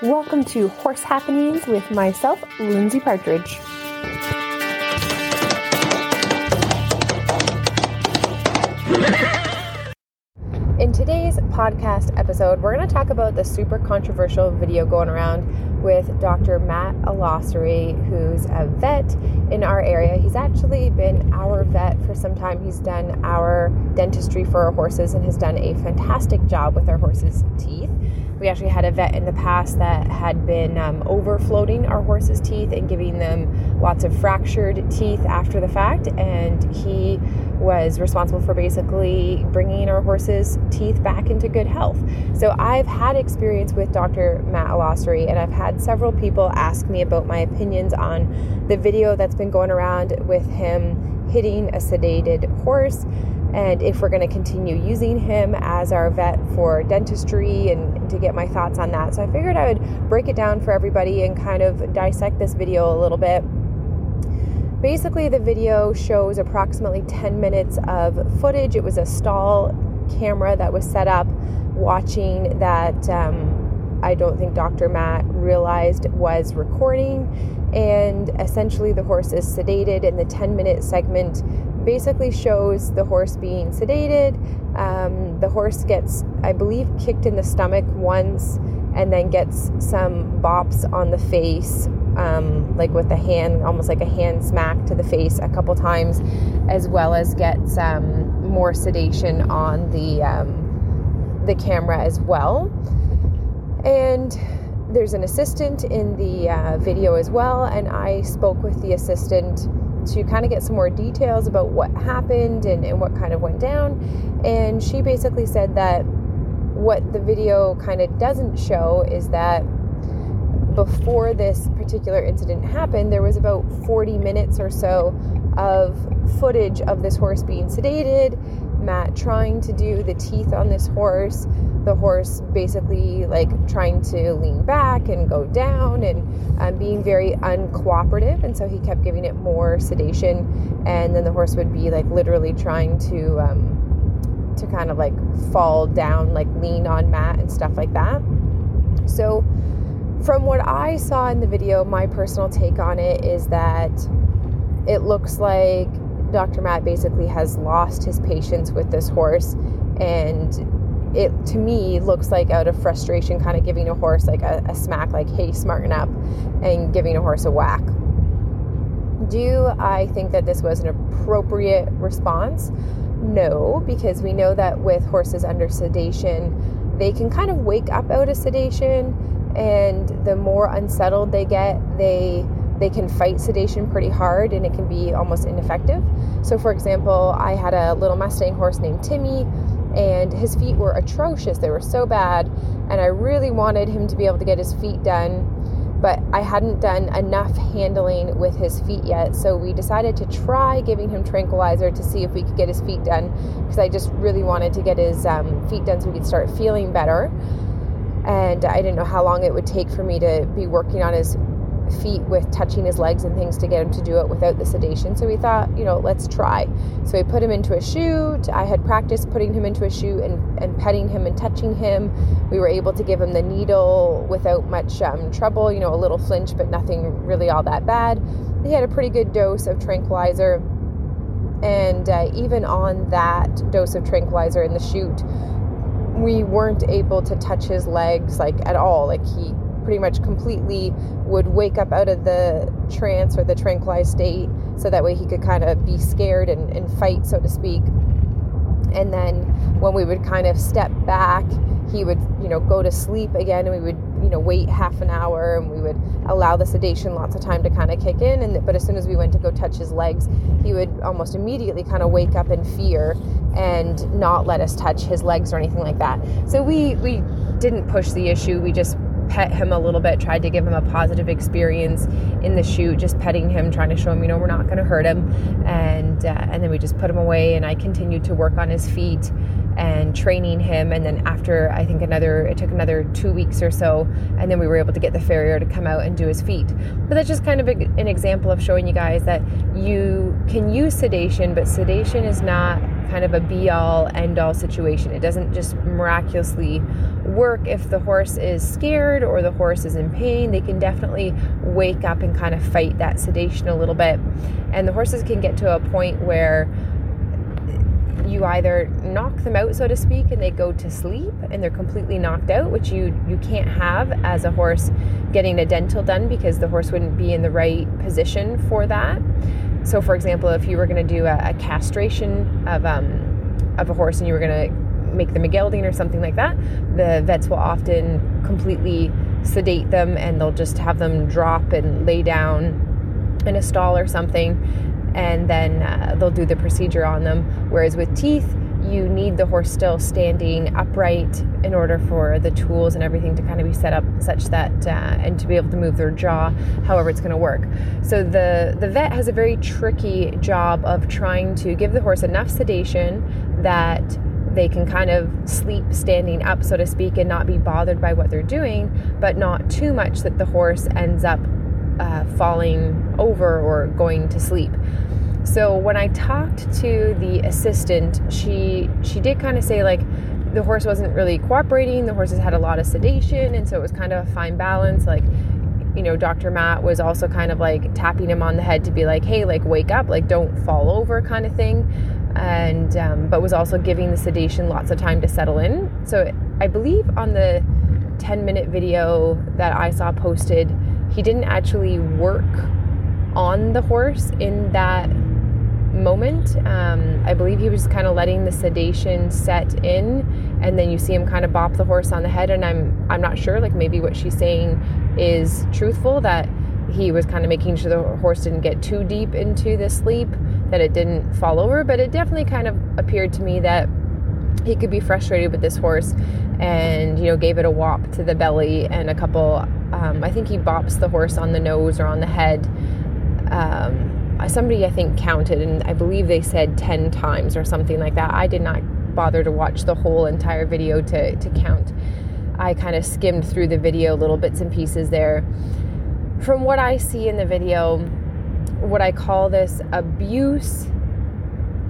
Welcome to Horse Happenings with myself, Lindsay Partridge. In today's podcast episode, we're going to talk about the super controversial video going around with Dr. Matt Alossery, who's a vet in our area. He's actually been our vet for some time. He's done our dentistry for our horses and has done a fantastic job with our horses' teeth. We actually had a vet in the past that had been um, overfloating our horses' teeth and giving them lots of fractured teeth after the fact. And he was responsible for basically bringing our horses' teeth back into good health. So I've had experience with Dr. Matt Alossery, and I've had several people ask me about my opinions on the video that's been going around with him hitting a sedated horse and if we're going to continue using him as our vet for dentistry and to get my thoughts on that. So I figured I would break it down for everybody and kind of dissect this video a little bit. Basically, the video shows approximately 10 minutes of footage. It was a stall camera that was set up watching that um, I don't think Dr. Matt realized was recording. And essentially, the horse is sedated, and the 10 minute segment basically shows the horse being sedated. Um, the horse gets, I believe, kicked in the stomach once and then gets some bops on the face, um, like with a hand, almost like a hand smack to the face a couple times, as well as gets um, more sedation on the um, the camera as well. And there's an assistant in the uh, video as well, and I spoke with the assistant to kind of get some more details about what happened and, and what kind of went down. And she basically said that what the video kind of doesn't show is that before this particular incident happened, there was about 40 minutes or so of footage of this horse being sedated, Matt trying to do the teeth on this horse, the horse basically like trying to lean back and go down and um, being very uncooperative. And so he kept giving it more sedation, and then the horse would be like literally trying to um, to kind of like fall down, like lean on Matt and stuff like that. So, from what I saw in the video, my personal take on it is that it looks like Dr. Matt basically has lost his patience with this horse and it to me looks like out of frustration kind of giving a horse like a, a smack like hey smarten up and giving a horse a whack. Do i think that this was an appropriate response? No because we know that with horses under sedation they can kind of wake up out of sedation and the more unsettled they get they they can fight sedation pretty hard and it can be almost ineffective. So for example i had a little mustang horse named timmy and his feet were atrocious. They were so bad, and I really wanted him to be able to get his feet done, but I hadn't done enough handling with his feet yet. So we decided to try giving him tranquilizer to see if we could get his feet done because I just really wanted to get his um, feet done so we could start feeling better. And I didn't know how long it would take for me to be working on his feet with touching his legs and things to get him to do it without the sedation. So we thought, you know, let's try. So we put him into a chute. I had practiced putting him into a chute and, and petting him and touching him. We were able to give him the needle without much um, trouble, you know, a little flinch, but nothing really all that bad. He had a pretty good dose of tranquilizer. And uh, even on that dose of tranquilizer in the chute, we weren't able to touch his legs like at all. Like he pretty much completely would wake up out of the trance or the tranquilized state so that way he could kind of be scared and, and fight, so to speak. And then when we would kind of step back, he would, you know, go to sleep again and we would, you know, wait half an hour and we would allow the sedation lots of time to kind of kick in. And but as soon as we went to go touch his legs, he would almost immediately kind of wake up in fear and not let us touch his legs or anything like that. So we we didn't push the issue. We just pet him a little bit, tried to give him a positive experience in the chute, just petting him, trying to show him, you know, we're not going to hurt him. And uh, and then we just put him away, and I continued to work on his feet and training him. And then after I think another, it took another two weeks or so, and then we were able to get the farrier to come out and do his feet. But that's just kind of a, an example of showing you guys that you can use sedation, but sedation is not kind of a be all end all situation. It doesn't just miraculously work if the horse is scared or the horse is in pain. They can definitely wake up and kind of fight that sedation a little bit. And the horses can get to a point where you either knock them out so to speak and they go to sleep and they're completely knocked out which you you can't have as a horse getting a dental done because the horse wouldn't be in the right position for that so for example if you were going to do a, a castration of um of a horse and you were going to make them a gelding or something like that the vets will often completely sedate them and they'll just have them drop and lay down in a stall or something and then uh, they'll do the procedure on them. Whereas with teeth, you need the horse still standing upright in order for the tools and everything to kind of be set up such that uh, and to be able to move their jaw however it's going to work so the the vet has a very tricky job of trying to give the horse enough sedation that they can kind of sleep standing up so to speak and not be bothered by what they're doing but not too much that the horse ends up uh, falling over or going to sleep. So when I talked to the assistant, she she did kind of say like the horse wasn't really cooperating. The horses had a lot of sedation, and so it was kind of a fine balance. Like you know, Dr. Matt was also kind of like tapping him on the head to be like, hey, like wake up, like don't fall over, kind of thing. And um, but was also giving the sedation lots of time to settle in. So I believe on the 10 minute video that I saw posted he didn't actually work on the horse in that moment. Um, I believe he was kind of letting the sedation set in, and then you see him kind of bop the horse on the head. And I'm I'm not sure, like maybe what she's saying is truthful that he was kind of making sure the horse didn't get too deep into the sleep, that it didn't fall over. But it definitely kind of appeared to me that he could be frustrated with this horse and you know gave it a whop to the belly and a couple um, i think he bops the horse on the nose or on the head. Um, somebody i think counted and i believe they said 10 times or something like that. I did not bother to watch the whole entire video to, to count. I kind of skimmed through the video little bits and pieces there from what i see in the video what i call this abuse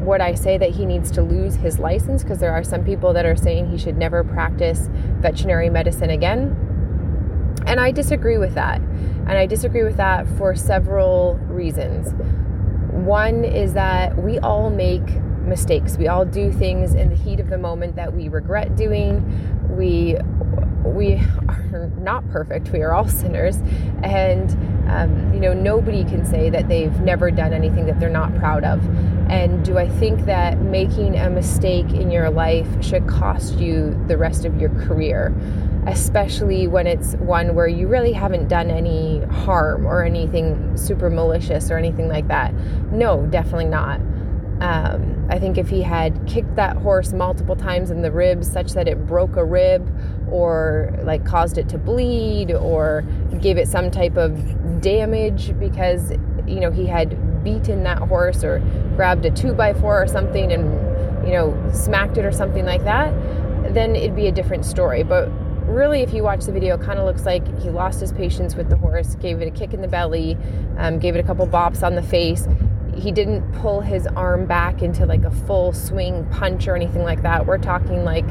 would I say that he needs to lose his license? Because there are some people that are saying he should never practice veterinary medicine again. And I disagree with that. And I disagree with that for several reasons. One is that we all make mistakes. We all do things in the heat of the moment that we regret doing. We we are not perfect. We are all sinners, and um, you know nobody can say that they've never done anything that they're not proud of. And do I think that making a mistake in your life should cost you the rest of your career? Especially when it's one where you really haven't done any harm or anything super malicious or anything like that. No, definitely not. Um, I think if he had kicked that horse multiple times in the ribs such that it broke a rib or like caused it to bleed or gave it some type of damage because you know he had beaten that horse or grabbed a two by four or something and you know smacked it or something like that then it'd be a different story. But really if you watch the video it kind of looks like he lost his patience with the horse gave it a kick in the belly um, gave it a couple bops on the face he didn't pull his arm back into like a full swing punch or anything like that. We're talking like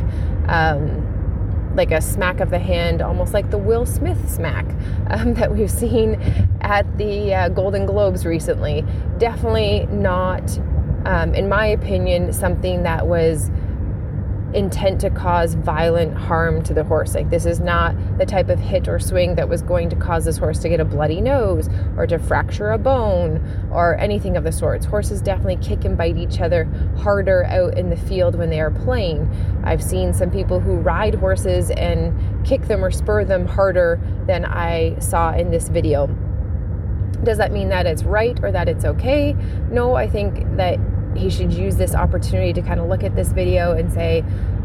um, like a smack of the hand, almost like the Will Smith smack um, that we've seen at the uh, Golden Globes recently. Definitely not, um, in my opinion, something that was intent to cause violent harm to the horse. Like, this is not the type of hit or swing that was going to cause this horse to get a bloody nose or to fracture a bone or anything of the sorts. Horses definitely kick and bite each other harder out in the field when they are playing. I've seen some people who ride horses and kick them or spur them harder than I saw in this video. Does that mean that it's right or that it's okay? No, I think that he should use this opportunity to kind of look at this video and say,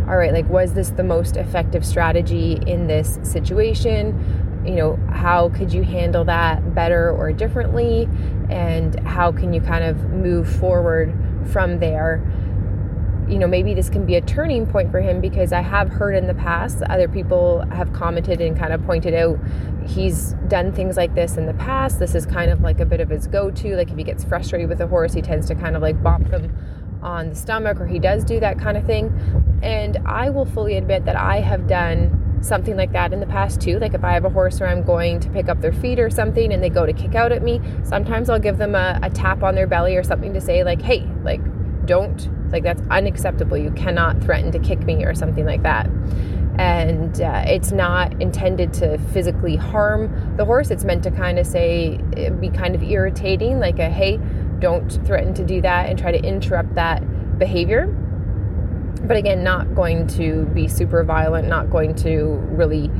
all right, like, was this the most effective strategy in this situation? You know, how could you handle that better or differently? And how can you kind of move forward from there? You know, maybe this can be a turning point for him because I have heard in the past other people have commented and kind of pointed out he's done things like this in the past. This is kind of like a bit of his go to. Like if he gets frustrated with a horse, he tends to kind of like bop them on the stomach or he does do that kind of thing. And I will fully admit that I have done something like that in the past too. Like if I have a horse where I'm going to pick up their feet or something and they go to kick out at me, sometimes I'll give them a, a tap on their belly or something to say, like, hey, like, don't, like, that's unacceptable. You cannot threaten to kick me or something like that. And uh, it's not intended to physically harm the horse. It's meant to kind of say, be kind of irritating, like a, hey, don't threaten to do that and try to interrupt that behavior but again, not going to be super violent, not going to really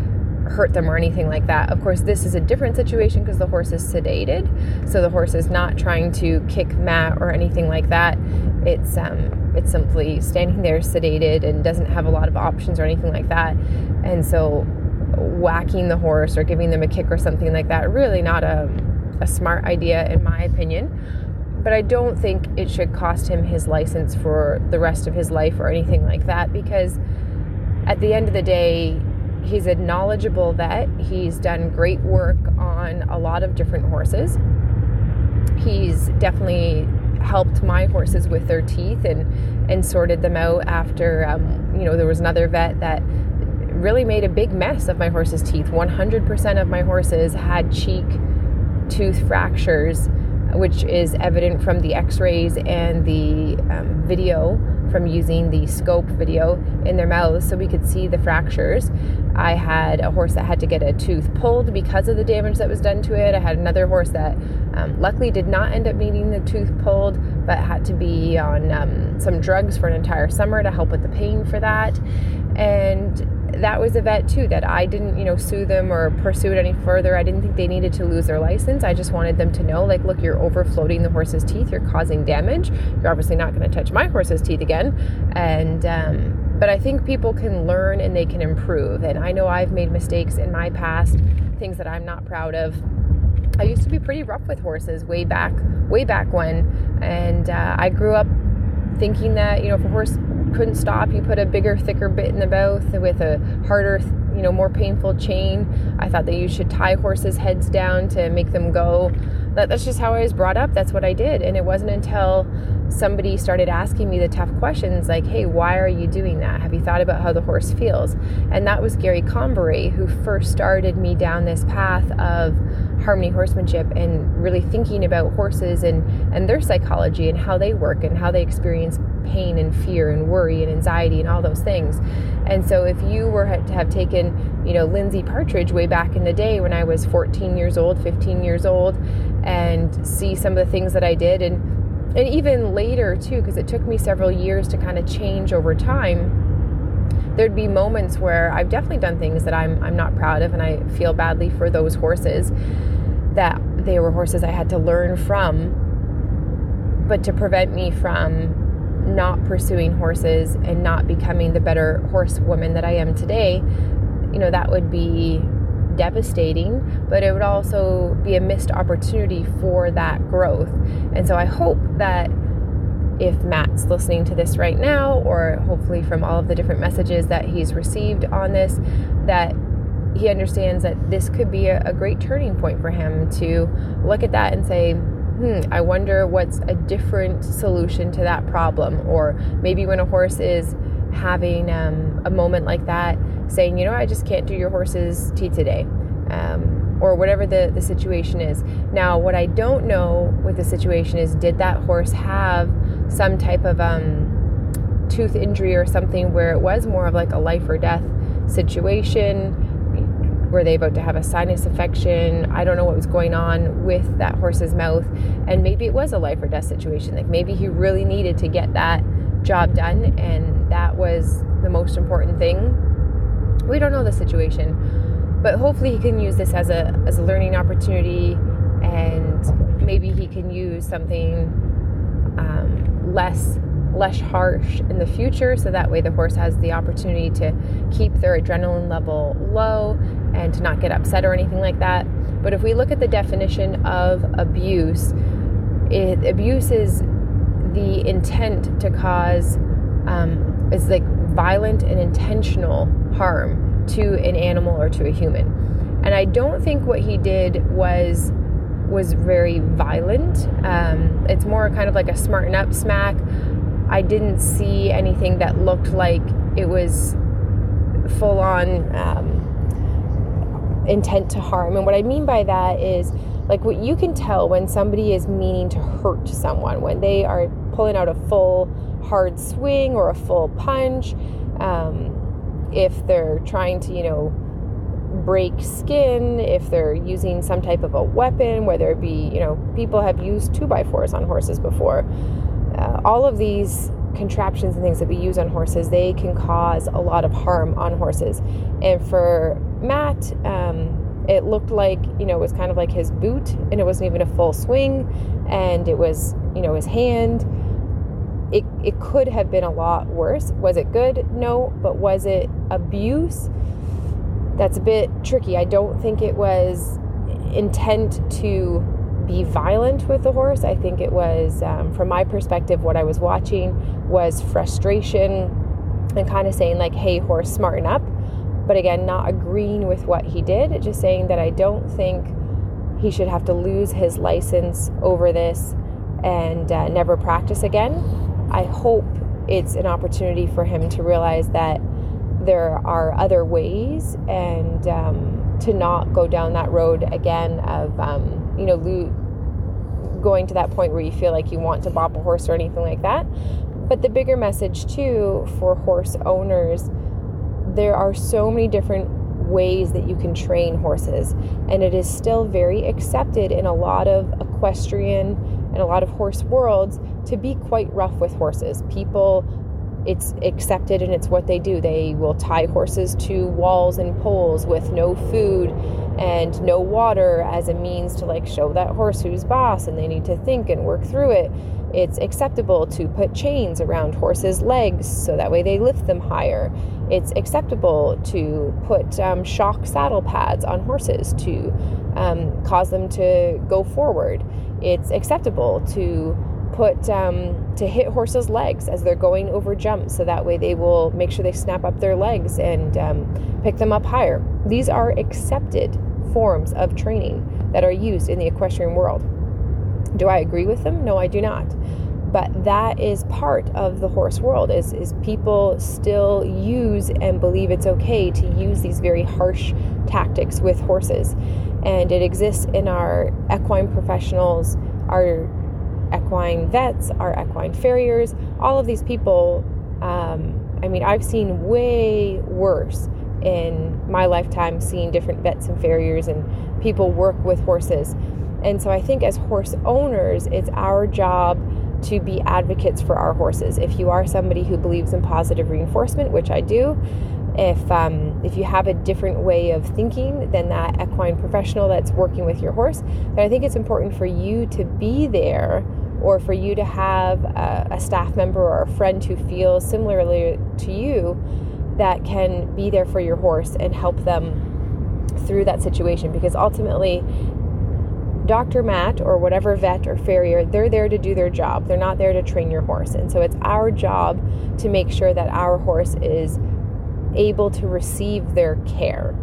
hurt them or anything like that. Of course, this is a different situation because the horse is sedated, so the horse is not trying to kick Matt or anything like that. It's um, it's simply standing there sedated and doesn't have a lot of options or anything like that. And so, whacking the horse or giving them a kick or something like that really not a a smart idea in my opinion but I don't think it should cost him his license for the rest of his life or anything like that because at the end of the day, he's a knowledgeable vet. He's done great work on a lot of different horses. He's definitely helped my horses with their teeth and and sorted them out after um, you know there was another vet that really made a big mess of my horse's teeth 100% of my horses had cheek tooth fractures which is evident from the x rays and the um, video from using the scope video in their mouths so we could see the fractures. I had a horse that had to get a tooth pulled because of the damage that was done to it. I had another horse that um, luckily did not end up needing the tooth pulled but had to be on um, some drugs for an entire summer to help with the pain for that. And that was a vet too that I didn't, you know, sue them or pursue it any further. I didn't think they needed to lose their license. I just wanted them to know, like, look, you're overfloating the horse's teeth. You're causing damage. You're obviously not going to touch my horse's teeth again. And, um, but I think people can learn and they can improve. And I know I've made mistakes in my past, things that I'm not proud of. I used to be pretty rough with horses way back, way back when. And uh, I grew up thinking that, you know, if a horse couldn't stop, you put a bigger, thicker bit in the mouth with a harder, you know, more painful chain. I thought that you should tie horses' heads down to make them go. That, that's just how I was brought up. That's what I did. And it wasn't until somebody started asking me the tough questions like, hey, why are you doing that? Have you thought about how the horse feels? And that was Gary Combury who first started me down this path of harmony horsemanship and really thinking about horses and, and their psychology and how they work and how they experience pain and fear and worry and anxiety and all those things. And so if you were to have taken, you know, Lindsay Partridge way back in the day when I was 14 years old, 15 years old, and see some of the things that I did and and even later too because it took me several years to kind of change over time there'd be moments where I've definitely done things that I'm I'm not proud of and I feel badly for those horses that they were horses I had to learn from but to prevent me from not pursuing horses and not becoming the better horsewoman that I am today you know that would be devastating, but it would also be a missed opportunity for that growth. And so I hope that if Matt's listening to this right now, or hopefully from all of the different messages that he's received on this, that he understands that this could be a, a great turning point for him to look at that and say, hmm, I wonder what's a different solution to that problem. Or maybe when a horse is having um, a moment like that, saying, you know, I just can't do your horse's tea today. Um, or whatever the, the situation is. Now, what I don't know with the situation is did that horse have some type of um, tooth injury or something where it was more of like a life or death situation? Were they about to have a sinus infection? I don't know what was going on with that horse's mouth. And maybe it was a life or death situation. Like maybe he really needed to get that job done, and that was the most important thing. We don't know the situation, but hopefully he can use this as a as a learning opportunity, and maybe he can use something um, less less harsh in the future so that way the horse has the opportunity to keep their adrenaline level low and to not get upset or anything like that but if we look at the definition of abuse it, abuse is the intent to cause um, is like violent and intentional harm to an animal or to a human. And I don't think what he did was was very violent. Um, it's more kind of like a smarten up smack. I didn't see anything that looked like it was full on. Um, intent to harm. And what I mean by that is like what you can tell when somebody is meaning to hurt someone, when they are pulling out a full hard swing or a full punch, um, if they're trying to, you know, break skin, if they're using some type of a weapon, whether it be, you know, people have used two by fours on horses before. Uh, all of these contraptions and things that we use on horses, they can cause a lot of harm on horses. And for Matt, um, it looked like, you know, it was kind of like his boot and it wasn't even a full swing and it was, you know, his hand. It, it could have been a lot worse. Was it good? No. But was it abuse? That's a bit tricky. I don't think it was intent to be violent with the horse. I think it was, um, from my perspective, what I was watching was frustration and kind of saying, like, hey, horse, smarten up. But again, not agreeing with what he did, just saying that I don't think he should have to lose his license over this and uh, never practice again. I hope it's an opportunity for him to realize that there are other ways and um, to not go down that road again of, um, you know, lo- going to that point where you feel like you want to bop a horse or anything like that. But the bigger message, too, for horse owners there are so many different ways that you can train horses, and it is still very accepted in a lot of equestrian and a lot of horse worlds to be quite rough with horses. People it's accepted and it's what they do. They will tie horses to walls and poles with no food and no water as a means to like show that horse who's boss and they need to think and work through it. It's acceptable to put chains around horses' legs so that way they lift them higher. It's acceptable to put um, shock saddle pads on horses to um, cause them to go forward. It's acceptable to put um, to hit horses' legs as they're going over jumps, so that way they will make sure they snap up their legs and um, pick them up higher. These are accepted forms of training that are used in the equestrian world. Do I agree with them? No, I do not. But that is part of the horse world is, is people still use and believe it's okay to use these very harsh tactics with horses. And it exists in our equine professionals, our equine vets, our equine farriers, all of these people. Um, I mean, I've seen way worse in my lifetime seeing different vets and farriers and people work with horses. And so I think as horse owners, it's our job to be advocates for our horses. If you are somebody who believes in positive reinforcement, which I do, if um, if you have a different way of thinking than that equine professional that's working with your horse, then I think it's important for you to be there or for you to have a, a staff member or a friend who feels similarly to you that can be there for your horse and help them through that situation because ultimately Dr. Matt or whatever vet or farrier, they're there to do their job. They're not there to train your horse. And so it's our job to make sure that our horse is able to receive their care.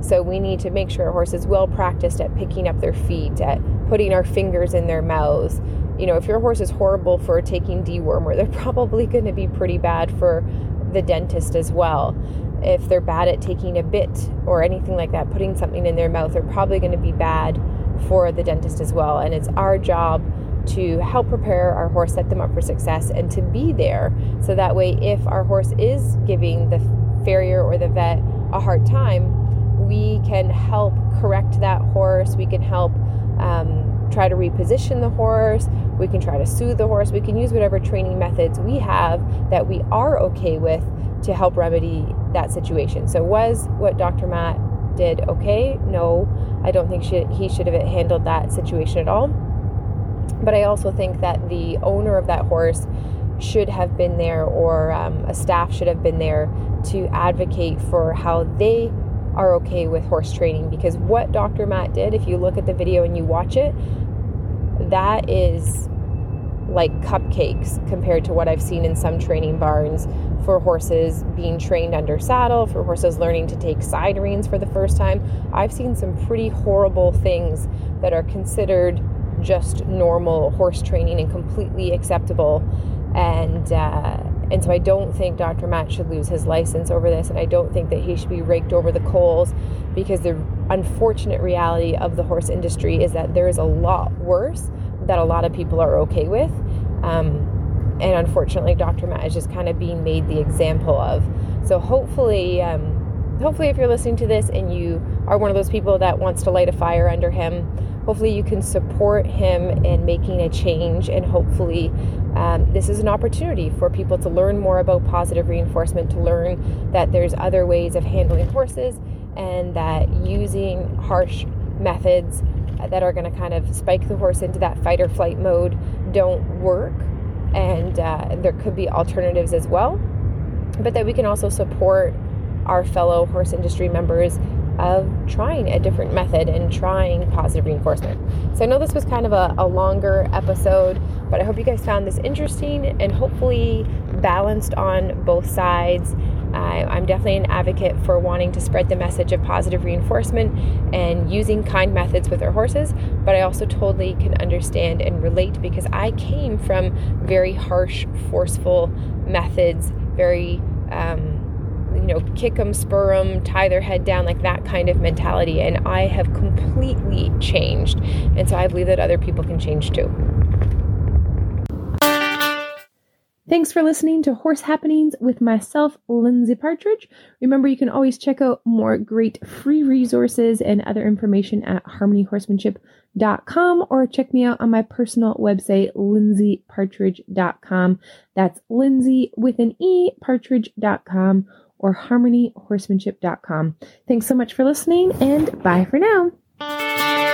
So we need to make sure our horse is well practiced at picking up their feet, at putting our fingers in their mouths, you know, if your horse is horrible for taking dewormer, they're probably going to be pretty bad for the dentist as well. If they're bad at taking a bit or anything like that, putting something in their mouth, they're probably going to be bad for the dentist as well. And it's our job to help prepare our horse, set them up for success, and to be there so that way, if our horse is giving the farrier or the vet a hard time, we can help correct that horse. We can help um, try to reposition the horse. We can try to soothe the horse. We can use whatever training methods we have that we are okay with to help remedy that situation. So, was what Dr. Matt did okay? No, I don't think she, he should have handled that situation at all. But I also think that the owner of that horse should have been there, or um, a staff should have been there to advocate for how they are okay with horse training. Because what Dr. Matt did, if you look at the video and you watch it, that is like cupcakes compared to what I've seen in some training barns for horses being trained under saddle, for horses learning to take side reins for the first time. I've seen some pretty horrible things that are considered just normal horse training and completely acceptable. And uh, And so I don't think Dr. Matt should lose his license over this, and I don't think that he should be raked over the coals because the unfortunate reality of the horse industry is that there is a lot worse that a lot of people are okay with. Um, and unfortunately, Dr. Matt is just kind of being made the example of. So hopefully, um, hopefully, if you're listening to this and you are one of those people that wants to light a fire under him, hopefully you can support him in making a change. And hopefully, um, this is an opportunity for people to learn more about positive reinforcement, to learn that there's other ways of handling horses, and that using harsh methods that are going to kind of spike the horse into that fight or flight mode don't work and uh, there could be alternatives as well. But that we can also support our fellow horse industry members of trying a different method and trying positive reinforcement. So I know this was kind of a, a longer episode, but I hope you guys found this interesting and hopefully balanced on both sides. Uh, I'm definitely an advocate for wanting to spread the message of positive reinforcement and using kind methods with our horses, but I also totally can understand and relate because I came from very harsh, forceful methods, very, um, you know, kick them, spur them, tie their head down, like that kind of mentality. And I have completely changed. And so I believe that other people can change too. Thanks for listening to Horse Happenings with myself, Lindsay Partridge. Remember, you can always check out more great free resources and other information at harmonyhorsemanship.com or check me out on my personal website, lindsaypartridge.com. That's Lindsay with an E, partridge.com or harmonyhorsemanship.com. Thanks so much for listening and bye for now.